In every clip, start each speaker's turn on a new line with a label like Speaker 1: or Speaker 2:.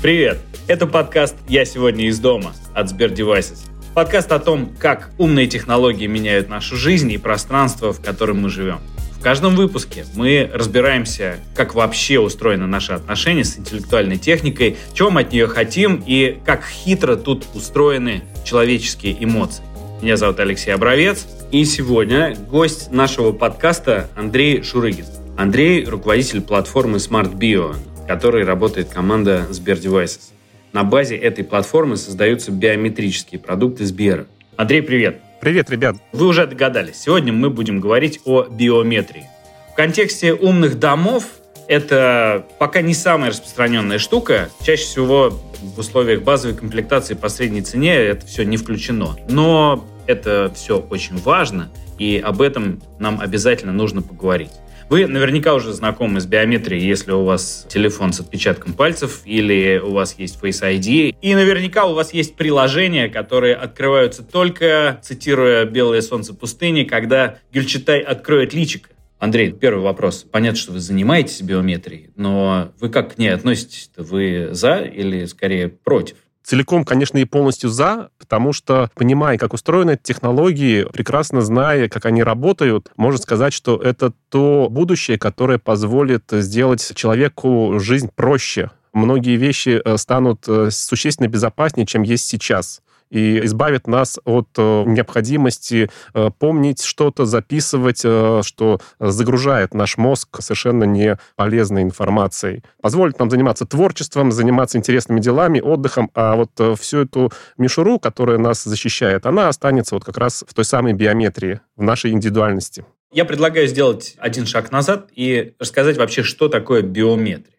Speaker 1: Привет! Это подкаст «Я сегодня из дома» от Сбер Devices. Подкаст о том, как умные технологии меняют нашу жизнь и пространство, в котором мы живем. В каждом выпуске мы разбираемся, как вообще устроены наши отношения с интеллектуальной техникой, чего мы от нее хотим и как хитро тут устроены человеческие эмоции. Меня зовут Алексей Обровец, и сегодня гость нашего подкаста Андрей Шурыгин. Андрей – руководитель платформы Smart Bio, которой работает команда Сбер Devices. На базе этой платформы создаются биометрические продукты Сбера. Андрей, привет!
Speaker 2: Привет, ребят!
Speaker 1: Вы уже догадались, сегодня мы будем говорить о биометрии. В контексте умных домов это пока не самая распространенная штука. Чаще всего в условиях базовой комплектации по средней цене это все не включено. Но это все очень важно, и об этом нам обязательно нужно поговорить. Вы наверняка уже знакомы с биометрией, если у вас телефон с отпечатком пальцев или у вас есть Face ID. И наверняка у вас есть приложения, которые открываются только, цитируя «Белое солнце пустыни», когда Гюльчатай откроет личико. Андрей, первый вопрос. Понятно, что вы занимаетесь биометрией, но вы как к ней относитесь? Вы за или скорее против?
Speaker 2: Целиком, конечно, и полностью за, потому что, понимая, как устроены эти технологии, прекрасно зная, как они работают, можно сказать, что это то будущее, которое позволит сделать человеку жизнь проще. Многие вещи э, станут э, существенно безопаснее, чем есть сейчас и избавит нас от э, необходимости э, помнить что-то, записывать, э, что загружает наш мозг совершенно не полезной информацией. Позволит нам заниматься творчеством, заниматься интересными делами, отдыхом, а вот всю эту мишуру, которая нас защищает, она останется вот как раз в той самой биометрии, в нашей индивидуальности.
Speaker 1: Я предлагаю сделать один шаг назад и рассказать вообще, что такое биометрия.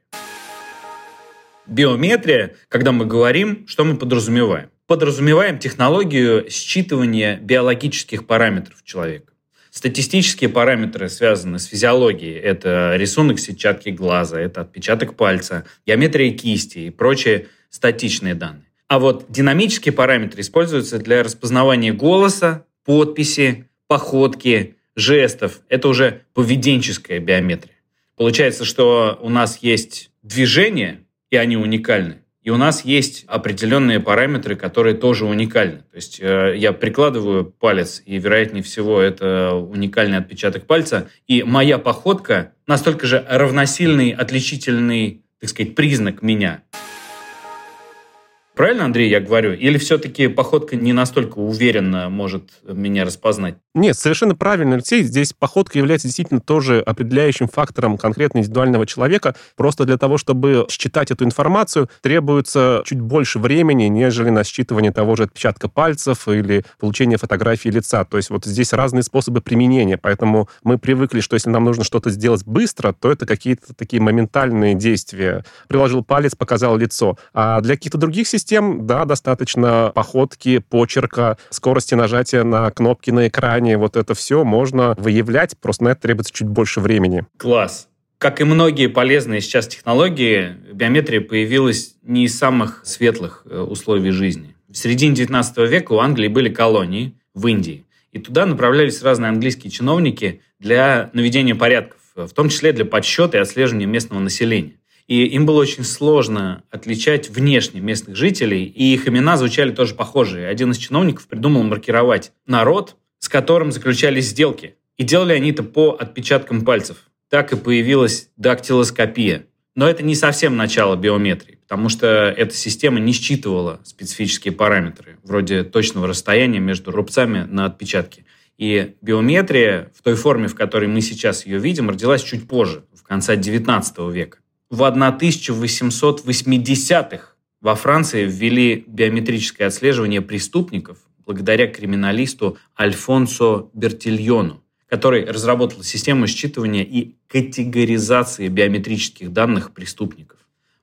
Speaker 1: Биометрия, когда мы говорим, что мы подразумеваем? Подразумеваем технологию считывания биологических параметров человека. Статистические параметры связаны с физиологией. Это рисунок сетчатки глаза, это отпечаток пальца, геометрия кисти и прочие статичные данные. А вот динамические параметры используются для распознавания голоса, подписи, походки, жестов. Это уже поведенческая биометрия. Получается, что у нас есть движения, и они уникальны. И у нас есть определенные параметры, которые тоже уникальны. То есть э, я прикладываю палец, и, вероятнее всего, это уникальный отпечаток пальца. И моя походка настолько же равносильный, отличительный, так сказать, признак меня. Правильно, Андрей, я говорю? Или все-таки походка не настолько уверенно может меня распознать?
Speaker 2: Нет, совершенно правильно, Алексей. Здесь походка является действительно тоже определяющим фактором конкретно индивидуального человека. Просто для того, чтобы считать эту информацию, требуется чуть больше времени, нежели на считывание того же отпечатка пальцев или получение фотографии лица. То есть вот здесь разные способы применения. Поэтому мы привыкли, что если нам нужно что-то сделать быстро, то это какие-то такие моментальные действия. Приложил палец, показал лицо. А для каких-то других систем, да, достаточно походки, почерка, скорости нажатия на кнопки на экране, вот это все можно выявлять, просто на это требуется чуть больше времени.
Speaker 1: Класс. Как и многие полезные сейчас технологии, биометрия появилась не из самых светлых э, условий жизни. В середине 19 века у Англии были колонии в Индии, и туда направлялись разные английские чиновники для наведения порядков, в том числе для подсчета и отслеживания местного населения. И им было очень сложно отличать внешне местных жителей, и их имена звучали тоже похожие. Один из чиновников придумал маркировать народ с которым заключались сделки. И делали они это по отпечаткам пальцев. Так и появилась дактилоскопия. Но это не совсем начало биометрии, потому что эта система не считывала специфические параметры, вроде точного расстояния между рубцами на отпечатке. И биометрия в той форме, в которой мы сейчас ее видим, родилась чуть позже, в конце XIX века. В 1880-х во Франции ввели биометрическое отслеживание преступников благодаря криминалисту Альфонсо Бертильону, который разработал систему считывания и категоризации биометрических данных преступников.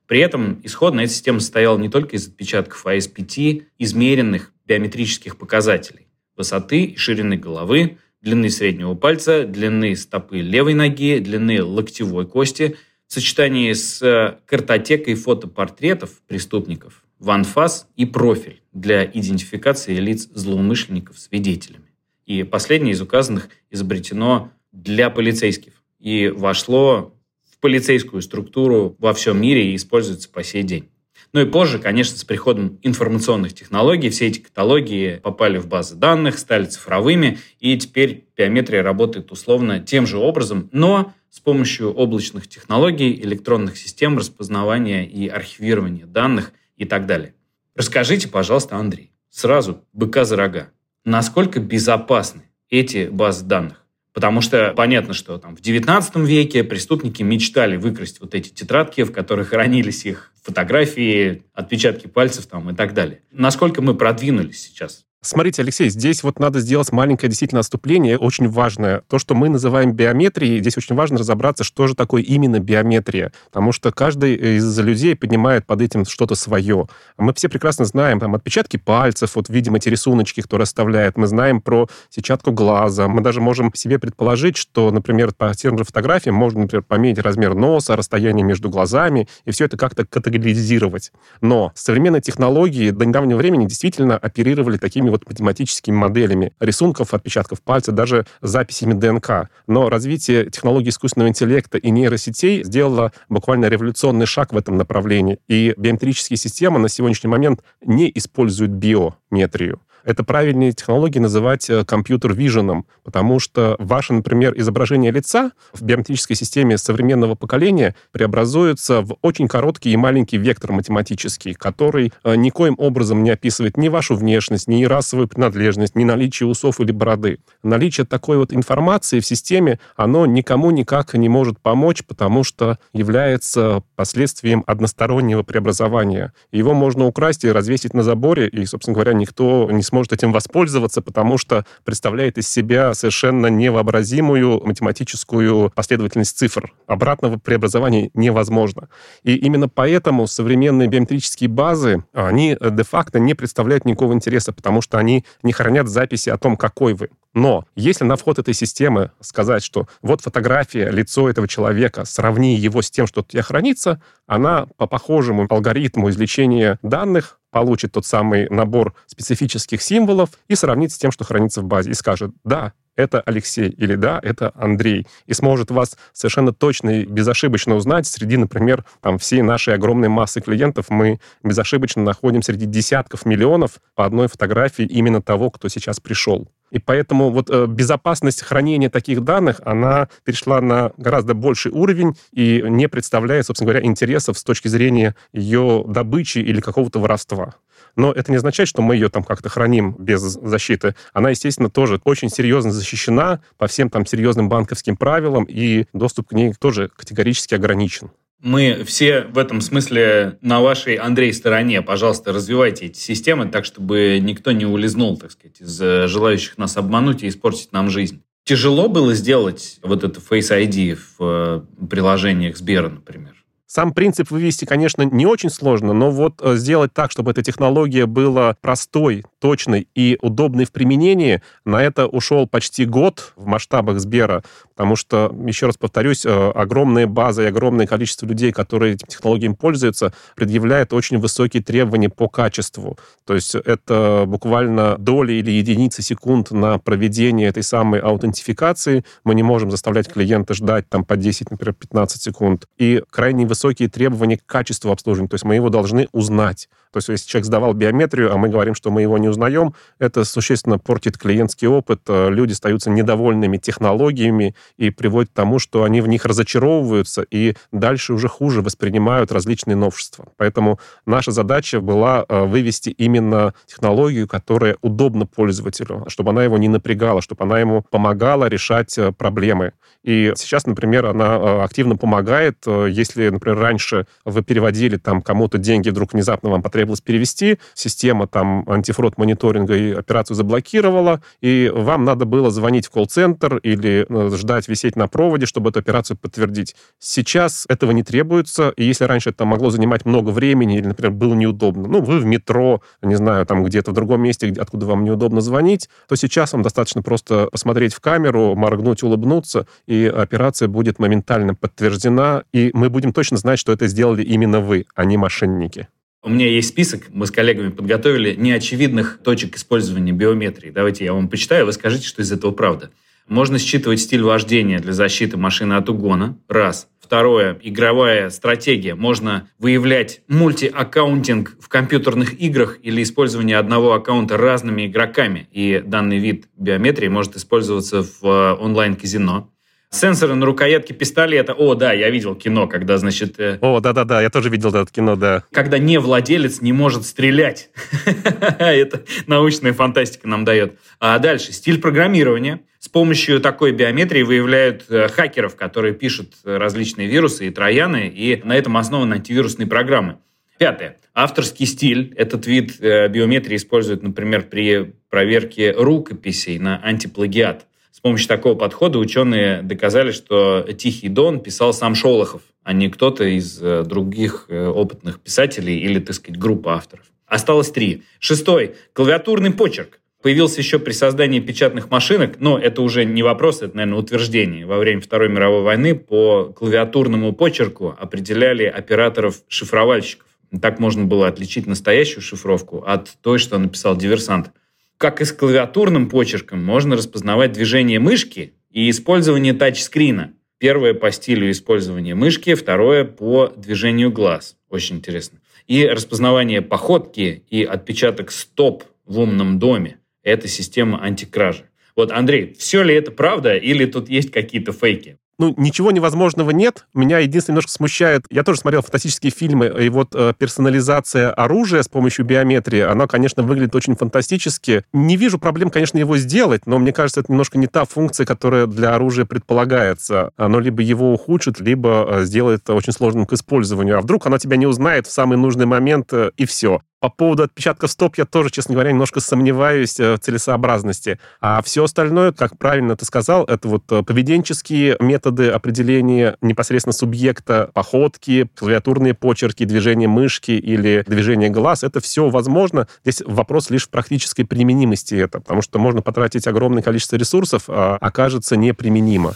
Speaker 1: При этом исходно эта система состояла не только из отпечатков, а из пяти измеренных биометрических показателей – высоты и ширины головы, длины среднего пальца, длины стопы левой ноги, длины локтевой кости, в сочетании с картотекой фотопортретов преступников ванфас и профиль для идентификации лиц злоумышленников свидетелями. И последнее из указанных изобретено для полицейских и вошло в полицейскую структуру во всем мире и используется по сей день. Ну и позже, конечно, с приходом информационных технологий все эти каталоги попали в базы данных, стали цифровыми, и теперь биометрия работает условно тем же образом, но с помощью облачных технологий, электронных систем распознавания и архивирования данных и так далее. Расскажите, пожалуйста, Андрей, сразу быка за рога, насколько безопасны эти базы данных? Потому что понятно, что там в 19 веке преступники мечтали выкрасть вот эти тетрадки, в которых хранились их фотографии, отпечатки пальцев там и так далее. Насколько мы продвинулись сейчас
Speaker 2: Смотрите, Алексей, здесь вот надо сделать маленькое действительно отступление, очень важное. То, что мы называем биометрией, здесь очень важно разобраться, что же такое именно биометрия. Потому что каждый из людей поднимает под этим что-то свое. Мы все прекрасно знаем там отпечатки пальцев, вот видим эти рисуночки, кто расставляет. Мы знаем про сетчатку глаза. Мы даже можем себе предположить, что, например, по тем же фотографиям можно, например, пометить размер носа, расстояние между глазами, и все это как-то категоризировать. Но современные технологии до недавнего времени действительно оперировали такими такими вот математическими моделями рисунков, отпечатков пальца, даже записями ДНК. Но развитие технологий искусственного интеллекта и нейросетей сделало буквально революционный шаг в этом направлении. И биометрические системы на сегодняшний момент не используют биометрию это правильнее технологии называть э, компьютер-виженом, потому что ваше, например, изображение лица в биометрической системе современного поколения преобразуется в очень короткий и маленький вектор математический, который э, никоим образом не описывает ни вашу внешность, ни расовую принадлежность, ни наличие усов или бороды. Наличие такой вот информации в системе, оно никому никак не может помочь, потому что является последствием одностороннего преобразования. Его можно украсть и развесить на заборе, и, собственно говоря, никто не сможет может этим воспользоваться, потому что представляет из себя совершенно невообразимую математическую последовательность цифр. Обратного преобразования невозможно. И именно поэтому современные биометрические базы, они де-факто не представляют никакого интереса, потому что они не хранят записи о том, какой вы. Но если на вход этой системы сказать, что вот фотография, лицо этого человека, сравни его с тем, что у тебя хранится, она по похожему алгоритму извлечения данных получит тот самый набор специфических символов и сравнит с тем, что хранится в базе, и скажет, да, это Алексей или да, это Андрей. И сможет вас совершенно точно и безошибочно узнать среди, например, там, всей нашей огромной массы клиентов. Мы безошибочно находим среди десятков миллионов по одной фотографии именно того, кто сейчас пришел. И поэтому вот э, безопасность хранения таких данных, она перешла на гораздо больший уровень и не представляет, собственно говоря, интересов с точки зрения ее добычи или какого-то воровства. Но это не означает, что мы ее там как-то храним без защиты. Она, естественно, тоже очень серьезно защищена по всем там серьезным банковским правилам, и доступ к ней тоже категорически ограничен.
Speaker 1: Мы все в этом смысле на вашей, Андрей, стороне. Пожалуйста, развивайте эти системы так, чтобы никто не улизнул, так сказать, из э, желающих нас обмануть и испортить нам жизнь. Тяжело было сделать вот это Face ID в э, приложениях Сбера, например?
Speaker 2: Сам принцип вывести, конечно, не очень сложно, но вот э, сделать так, чтобы эта технология была простой, точной и удобной в применении, на это ушел почти год в масштабах Сбера, потому что, еще раз повторюсь, э, огромная база и огромное количество людей, которые этим технологиям пользуются, предъявляет очень высокие требования по качеству. То есть это буквально доли или единицы секунд на проведение этой самой аутентификации. Мы не можем заставлять клиента ждать там по 10, например, 15 секунд. И крайне высокие требования к качеству обслуживания. То есть мы его должны узнать. То есть если человек сдавал биометрию, а мы говорим, что мы его не узнаем, это существенно портит клиентский опыт. Э, люди остаются недовольными технологиями и приводит к тому, что они в них разочаровываются и дальше уже хуже воспринимают различные новшества. Поэтому наша задача была э, вывести именно технологию, которая удобна пользователю, чтобы она его не напрягала, чтобы она ему помогала решать э, проблемы. И сейчас, например, она активно помогает, если, например, раньше вы переводили там кому-то деньги, вдруг внезапно вам потребовалось перевести, система там антифрод мониторинга и операцию заблокировала, и вам надо было звонить в колл-центр или ну, ждать, висеть на проводе, чтобы эту операцию подтвердить. Сейчас этого не требуется, и если раньше это могло занимать много времени или, например, было неудобно, ну, вы в метро, не знаю, там где-то в другом месте, откуда вам неудобно звонить, то сейчас вам достаточно просто посмотреть в камеру, моргнуть, улыбнуться, и операция будет моментально подтверждена, и мы будем точно знать, что это сделали именно вы, а не мошенники.
Speaker 1: У меня есть список, мы с коллегами подготовили неочевидных точек использования биометрии. Давайте я вам почитаю, вы скажите, что из этого правда. Можно считывать стиль вождения для защиты машины от угона. Раз. Второе, игровая стратегия. Можно выявлять мультиаккаунтинг в компьютерных играх или использование одного аккаунта разными игроками. И данный вид биометрии может использоваться в э, онлайн-казино. Сенсоры на рукоятке пистолета. О, да, я видел кино, когда, значит...
Speaker 2: Э, О, да-да-да, я тоже видел это кино, да.
Speaker 1: Когда не владелец не может стрелять. Это научная фантастика нам дает. А дальше, стиль программирования. С помощью такой биометрии выявляют э, хакеров, которые пишут различные вирусы и трояны, и на этом основаны антивирусные программы. Пятое. Авторский стиль. Этот вид э, биометрии используют, например, при проверке рукописей на антиплагиат. С помощью такого подхода ученые доказали, что «Тихий дон» писал сам Шолохов, а не кто-то из э, других опытных писателей или, так сказать, группа авторов. Осталось три. Шестой. Клавиатурный почерк. Появился еще при создании печатных машинок, но это уже не вопрос, это, наверное, утверждение. Во время Второй мировой войны по клавиатурному почерку определяли операторов-шифровальщиков. Так можно было отличить настоящую шифровку от той, что написал диверсант. Как и с клавиатурным почерком, можно распознавать движение мышки и использование тачскрина. Первое по стилю использования мышки, второе по движению глаз. Очень интересно. И распознавание походки и отпечаток стоп в умном доме. Это система антикражи. Вот, Андрей, все ли это правда или тут есть какие-то фейки?
Speaker 2: ну, ничего невозможного нет. Меня единственное немножко смущает, я тоже смотрел фантастические фильмы, и вот э, персонализация оружия с помощью биометрии, она, конечно, выглядит очень фантастически. Не вижу проблем, конечно, его сделать, но мне кажется, это немножко не та функция, которая для оружия предполагается. Оно либо его ухудшит, либо э, сделает очень сложным к использованию. А вдруг оно тебя не узнает в самый нужный момент, э, и все. По поводу отпечатков стоп я тоже, честно говоря, немножко сомневаюсь э, в целесообразности. А все остальное, как правильно ты сказал, это вот э, поведенческие методы определения непосредственно субъекта, походки, клавиатурные почерки, движение мышки или движение глаз. Это все возможно. Здесь вопрос лишь в практической применимости это, потому что можно потратить огромное количество ресурсов, а окажется неприменимо.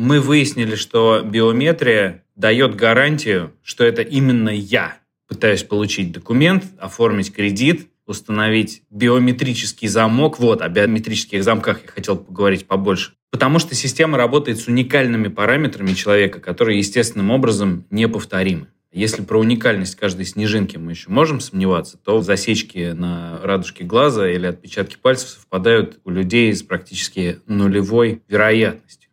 Speaker 1: Мы выяснили, что биометрия дает гарантию, что это именно я пытаюсь получить документ, оформить кредит, установить биометрический замок. Вот, о биометрических замках я хотел поговорить побольше. Потому что система работает с уникальными параметрами человека, которые естественным образом неповторимы. Если про уникальность каждой снежинки мы еще можем сомневаться, то засечки на радужке глаза или отпечатки пальцев совпадают у людей с практически нулевой вероятностью.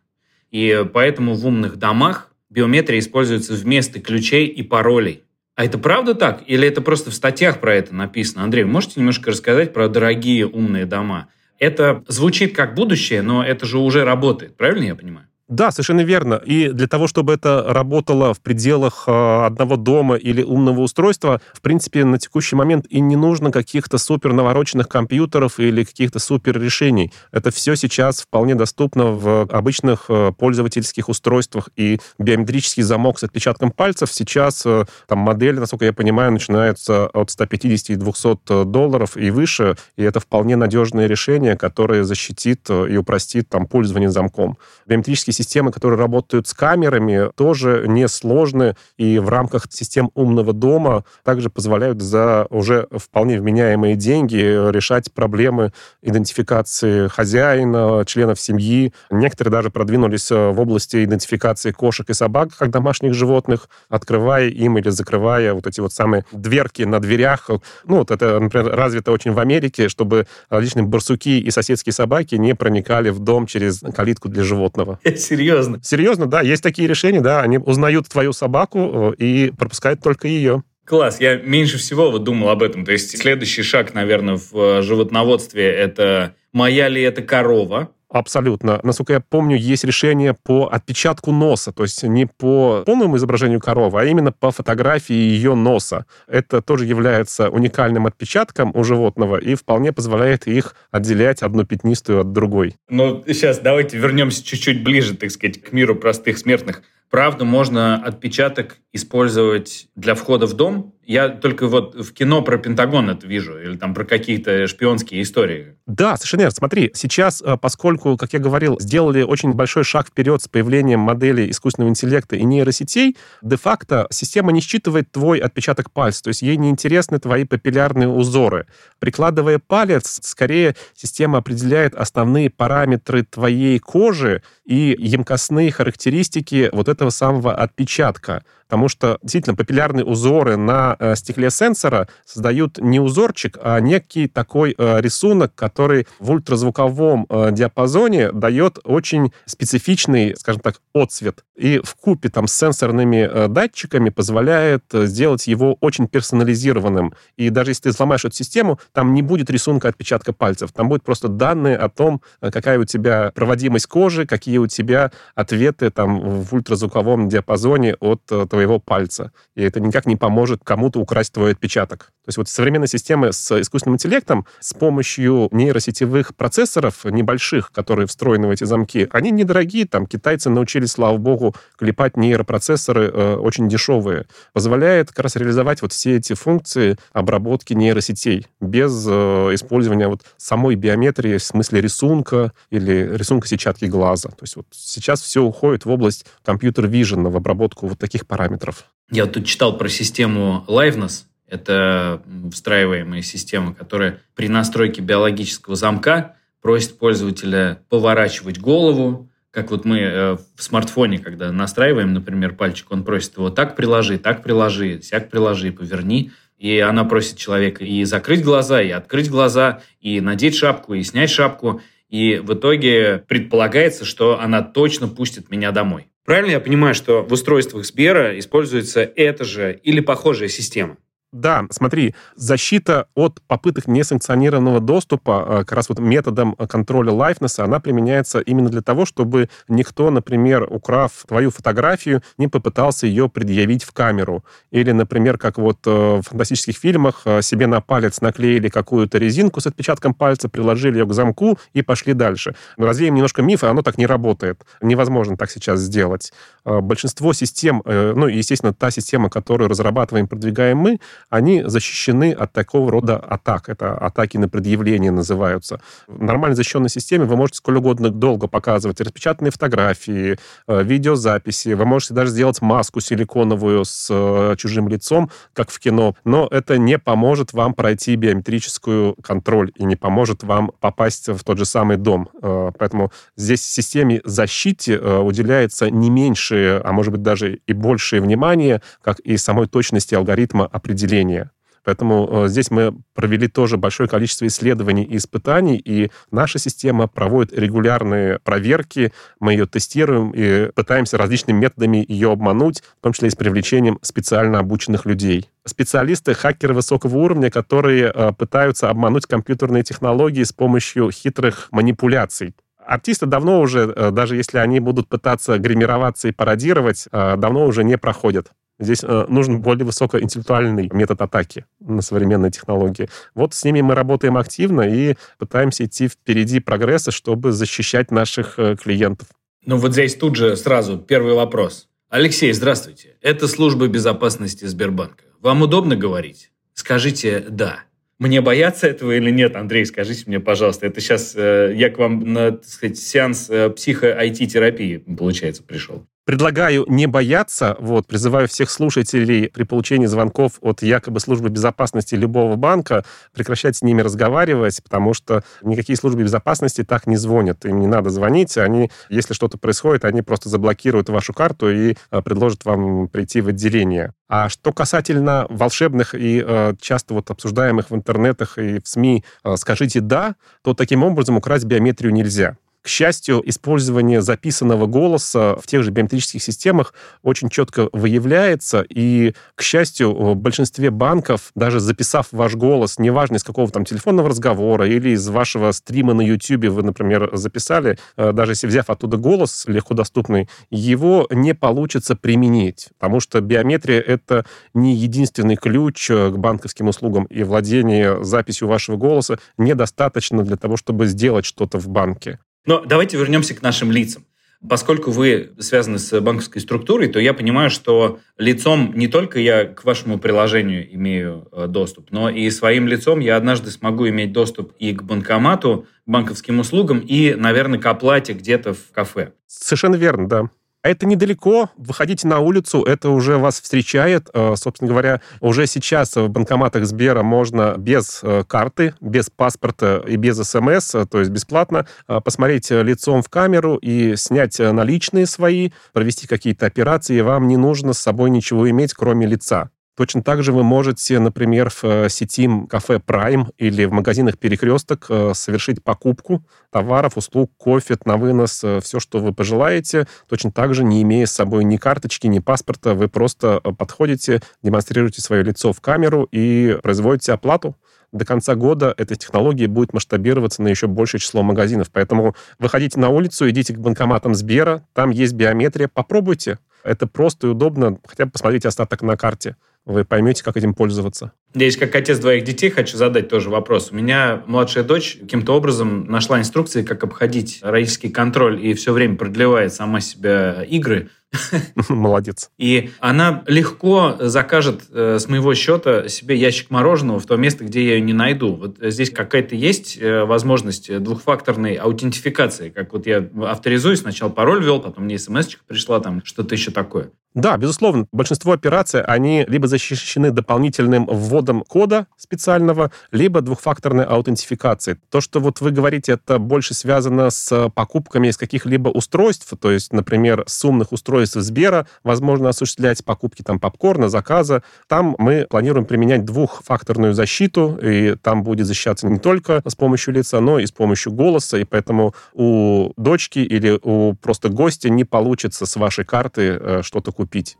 Speaker 1: И поэтому в умных домах биометрия используется вместо ключей и паролей. А это правда так? Или это просто в статьях про это написано? Андрей, можете немножко рассказать про дорогие умные дома? Это звучит как будущее, но это же уже работает, правильно я понимаю?
Speaker 2: Да, совершенно верно. И для того, чтобы это работало в пределах э, одного дома или умного устройства, в принципе, на текущий момент и не нужно каких-то супер навороченных компьютеров или каких-то супер решений. Это все сейчас вполне доступно в обычных э, пользовательских устройствах. И биометрический замок с отпечатком пальцев сейчас, э, там модель, насколько я понимаю, начинается от 150 и 200 долларов и выше. И это вполне надежное решение, которое защитит и упростит там пользование замком. Биометрический системы, которые работают с камерами, тоже несложны и в рамках систем умного дома также позволяют за уже вполне вменяемые деньги решать проблемы идентификации хозяина, членов семьи. Некоторые даже продвинулись э, в области идентификации кошек и собак как домашних животных, открывая им или закрывая вот эти вот самые дверки на дверях. Ну, вот это, например, развито очень в Америке, чтобы различные барсуки и соседские собаки не проникали в дом через калитку для животного.
Speaker 1: Серьезно?
Speaker 2: Серьезно, да. Есть такие решения, да. Они узнают твою собаку э, и пропускают только ее.
Speaker 1: Класс. Я меньше всего вот думал об этом. То есть следующий шаг, наверное, в э, животноводстве – это моя ли это корова,
Speaker 2: Абсолютно. Насколько я помню, есть решение по отпечатку носа, то есть не по полному изображению коровы, а именно по фотографии ее носа. Это тоже является уникальным отпечатком у животного и вполне позволяет их отделять одну пятнистую от другой.
Speaker 1: Ну, сейчас давайте вернемся чуть-чуть ближе, так сказать, к миру простых смертных. Правда, можно отпечаток использовать для входа в дом Я только вот в кино про Пентагон это вижу, или там про какие-то шпионские истории.
Speaker 2: Да, совершенно верно. Смотри, сейчас, э, поскольку, как я говорил, сделали очень большой шаг вперед с появлением моделей искусственного интеллекта и нейросетей, де-факто система не считывает твой отпечаток пальца, то есть ей не интересны твои папиллярные узоры. Прикладывая палец, скорее система определяет основные параметры твоей кожи и емкостные характеристики вот этого самого отпечатка. Потому что действительно папиллярные узоры на э, стекле сенсора создают не узорчик, а некий такой э, рисунок, который в ультразвуковом э, диапазоне дает очень специфичный, скажем так, отцвет. И в купе там с сенсорными датчиками позволяет сделать его очень персонализированным. И даже если ты взломаешь эту систему, там не будет рисунка отпечатка пальцев. Там будет просто данные о том, какая у тебя проводимость кожи, какие у тебя ответы там в ультразвуковом диапазоне от э, твоего пальца. И это никак не поможет кому-то украсть твой отпечаток. То есть вот современные системы с искусственным интеллектом с помощью нейросетевых процессоров небольших, которые встроены в эти замки, они недорогие. Там китайцы научились, слава богу, клепать нейропроцессоры э, очень дешевые. Позволяет как раз реализовать вот все эти функции обработки нейросетей без э, использования вот самой биометрии в смысле рисунка или рисунка сетчатки глаза. То есть вот сейчас все уходит в область компьютер-вижена, в обработку вот таких параметров.
Speaker 1: Я тут читал про систему Liveness. Это встраиваемая система, которая при настройке биологического замка просит пользователя поворачивать голову, как вот мы э, в смартфоне, когда настраиваем, например, пальчик, он просит его так приложи, так приложи, сяк приложи, поверни. И она просит человека и закрыть глаза, и открыть глаза, и надеть шапку, и снять шапку. И в итоге предполагается, что она точно пустит меня домой. Правильно я понимаю, что в устройствах Сбера используется эта же или похожая система?
Speaker 2: Да, смотри, защита от попыток несанкционированного доступа э, как раз вот методом контроля лайфнесса, она применяется именно для того, чтобы никто, например, украв твою фотографию, не попытался ее предъявить в камеру. Или, например, как вот э, в фантастических фильмах э, себе на палец наклеили какую-то резинку с отпечатком пальца, приложили ее к замку и пошли дальше. Развеем немножко мифы, оно так не работает. Невозможно так сейчас сделать. Большинство систем, ну, естественно, та система, которую разрабатываем, продвигаем мы, они защищены от такого рода атак. Это атаки на предъявление называются. В нормальной защищенной системе вы можете сколь угодно долго показывать распечатанные фотографии, э, видеозаписи. Вы можете даже сделать маску силиконовую с э, чужим лицом, как в кино. Но это не поможет вам пройти биометрическую контроль и не поможет вам попасть в тот же самый дом. Э, поэтому здесь системе защиты уделяется не меньшее, а может быть даже и большее внимание, как и самой точности алгоритма определения определения. Поэтому э, здесь мы провели тоже большое количество исследований и испытаний, и наша система проводит регулярные проверки, мы ее тестируем и пытаемся различными методами ее обмануть, в том числе и с привлечением специально обученных людей. Специалисты, хакеры высокого уровня, которые э, пытаются обмануть компьютерные технологии с помощью хитрых манипуляций артисты давно уже, э, даже если они будут пытаться гримироваться и пародировать, давно уже не проходят. Здесь э, нужен более высокоинтеллектуальный метод атаки на современные технологии. Вот с ними мы работаем активно и пытаемся идти впереди прогресса, чтобы защищать наших э, клиентов.
Speaker 1: Ну вот здесь тут же сразу первый вопрос. Алексей, здравствуйте. Это служба безопасности Сбербанка. Вам удобно говорить? Скажите «да». Мне бояться этого или нет, Андрей, скажите мне, пожалуйста. Это сейчас э, я к вам на, так сказать, сеанс э, психо-IT-терапии, получается, пришел.
Speaker 2: Предлагаю не бояться, вот, призываю всех слушателей при получении звонков от якобы службы безопасности любого банка прекращать с ними разговаривать, потому что никакие службы безопасности так не звонят. Им не надо звонить, они, если что-то происходит, они просто заблокируют вашу карту и э, предложат вам прийти в отделение. А что касательно волшебных и э, часто вот обсуждаемых в интернетах и в СМИ э, «скажите да», то таким образом украсть биометрию нельзя. К счастью, использование записанного голоса в тех же биометрических системах очень четко выявляется, и, к счастью, в большинстве банков, даже записав ваш голос, неважно из какого там телефонного разговора или из вашего стрима на YouTube вы, например, записали, э, даже если взяв оттуда голос легко доступный, его не получится применить, потому что биометрия — это не единственный ключ э, к банковским услугам, и владение записью вашего голоса недостаточно для того, чтобы сделать что-то в банке.
Speaker 1: Но давайте вернемся к нашим лицам. Поскольку вы связаны с банковской структурой, то я понимаю, что лицом не только я к вашему приложению имею э, доступ, но и своим лицом я однажды смогу иметь доступ и к банкомату, банковским услугам, и, наверное, к оплате где-то в кафе.
Speaker 2: Совершенно верно, да. Это недалеко, выходите на улицу, это уже вас встречает. Э, собственно говоря, уже сейчас в банкоматах Сбера можно без э, карты, без паспорта и без СМС, э, то есть бесплатно, посмотреть лицом в камеру и снять наличные свои, провести какие-то операции. Вам не нужно с собой ничего иметь, кроме лица. Точно так же вы можете, например, в э, сети кафе Prime или в магазинах Перекресток э, совершить покупку товаров, услуг, кофе на вынос, э, все, что вы пожелаете. Точно так же, не имея с собой ни карточки, ни паспорта, вы просто подходите, демонстрируете свое лицо в камеру и производите оплату до конца года эта технология будет масштабироваться на еще большее число магазинов. Поэтому выходите на улицу, идите к банкоматам Сбера, там есть биометрия, попробуйте. Это просто и удобно, хотя бы посмотрите остаток на карте вы поймете, как этим пользоваться.
Speaker 1: Здесь, как отец двоих детей, хочу задать тоже вопрос. У меня младшая дочь каким-то образом нашла инструкции, как обходить родительский контроль и все время продлевает сама себя игры.
Speaker 2: Молодец.
Speaker 1: И она легко закажет э, с моего счета себе ящик мороженого в то место, где я ее не найду. Вот здесь какая-то есть э, возможность двухфакторной аутентификации. Как вот я авторизуюсь, сначала пароль ввел, потом мне смс пришла, там что-то еще такое.
Speaker 2: Да, безусловно. Большинство операций, они либо защищены дополнительным вводом кода специального, либо двухфакторной аутентификацией. То, что вот вы говорите, это больше связано с покупками из каких-либо устройств, то есть, например, с умных устройств Сбера, возможно осуществлять покупки там попкорна, заказа. Там мы планируем применять двухфакторную защиту, и там будет защищаться не только с помощью лица, но и с помощью голоса, и поэтому у дочки или у просто гостя не получится с вашей карты э, что-то купить.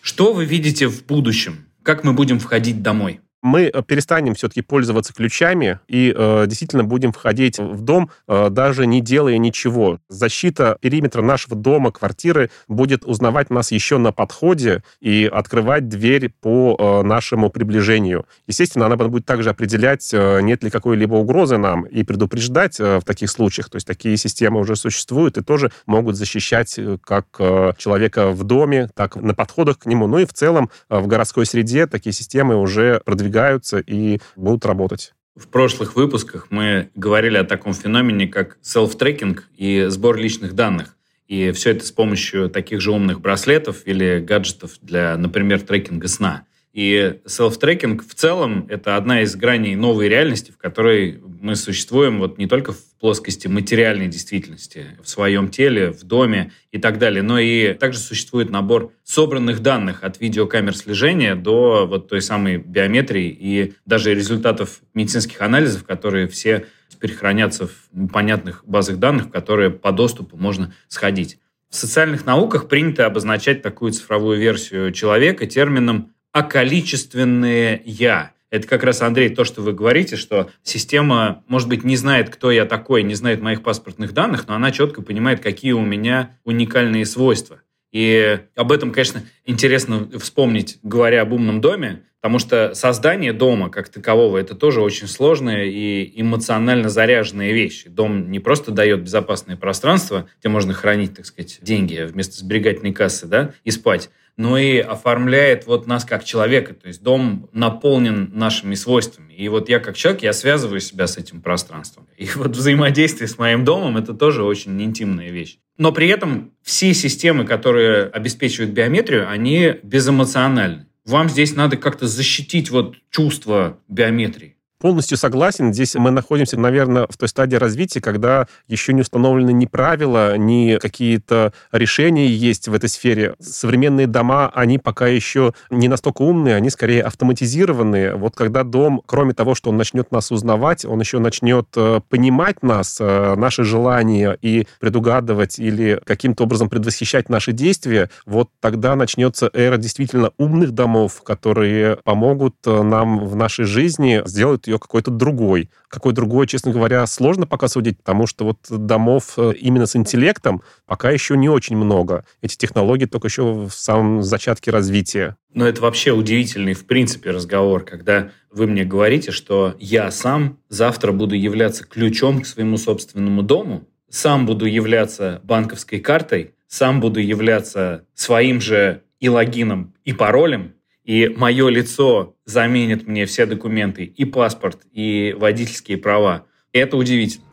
Speaker 1: Что вы видите в будущем? Как мы будем входить домой?
Speaker 2: Мы э, перестанем все-таки пользоваться ключами и э, действительно будем входить в дом, э, даже не делая ничего. Защита периметра нашего дома, квартиры будет узнавать нас еще на подходе и открывать дверь по э, нашему приближению. Естественно, она будет также определять, э, нет ли какой-либо угрозы нам и предупреждать э, в таких случаях. То есть такие системы уже существуют и тоже могут защищать э, как э, человека в доме, так на подходах к нему. Ну и в целом э, в городской среде такие системы уже продвигаются продвигаются и будут работать.
Speaker 1: В прошлых выпусках мы говорили о таком феномене, как селф-трекинг и сбор личных данных. И все это с помощью таких же умных браслетов или гаджетов для, например, трекинга сна. И селф-трекинг в целом – это одна из граней новой реальности, в которой мы существуем вот не только в плоскости материальной действительности, в своем теле, в доме и так далее, но и также существует набор собранных данных от видеокамер слежения до вот той самой биометрии и даже результатов медицинских анализов, которые все теперь хранятся в понятных базах данных, в которые по доступу можно сходить. В социальных науках принято обозначать такую цифровую версию человека термином а количественные «я». Это как раз, Андрей, то, что вы говорите, что система, может быть, не знает, кто я такой, не знает моих паспортных данных, но она четко понимает, какие у меня уникальные свойства. И об этом, конечно, интересно вспомнить, говоря об умном доме, потому что создание дома как такового – это тоже очень сложная и эмоционально заряженная вещь. Дом не просто дает безопасное пространство, где можно хранить, так сказать, деньги вместо сберегательной кассы, да, и спать, но и оформляет вот нас как человека. То есть дом наполнен нашими свойствами. И вот я как человек, я связываю себя с этим пространством. И вот взаимодействие с моим домом – это тоже очень интимная вещь. Но при этом все системы, которые обеспечивают биометрию, они безэмоциональны. Вам здесь надо как-то защитить вот чувство биометрии.
Speaker 2: Полностью согласен. Здесь мы находимся, наверное, в той стадии развития, когда еще не установлены ни правила, ни какие-то решения есть в этой сфере. Современные дома, они пока еще не настолько умные, они скорее автоматизированные. Вот когда дом, кроме того, что он начнет нас узнавать, он еще начнет э, понимать нас, э, наши желания и предугадывать или каким-то образом предвосхищать наши действия, вот тогда начнется эра действительно умных домов, которые помогут э, нам в нашей жизни сделать ее какой-то другой. Какой другой, честно говоря, сложно пока судить, потому что вот домов э, именно с интеллектом пока еще не очень много. Эти технологии только еще в самом зачатке развития.
Speaker 1: Но это вообще удивительный, в принципе, разговор, когда вы мне говорите, что я сам завтра буду являться ключом к своему собственному дому, сам буду являться банковской картой, сам буду являться своим же и логином, и паролем, и мое лицо заменит мне все документы, и паспорт, и водительские права. И это удивительно.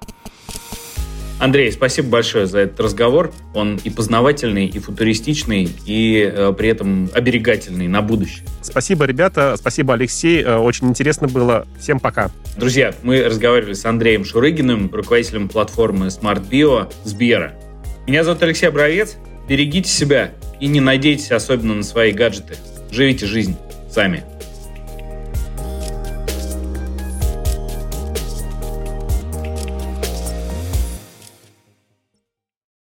Speaker 1: Андрей, спасибо большое за этот разговор. Он и познавательный, и футуристичный, и э, при этом оберегательный на будущее.
Speaker 2: Спасибо, ребята. Спасибо, Алексей. Э, очень интересно было. Всем пока.
Speaker 1: Друзья, мы разговаривали с Андреем Шурыгиным, руководителем платформы Smart Bio Сбера. Меня зовут Алексей Обровец. Берегите себя и не надейтесь особенно на свои гаджеты. Живите жизнь сами.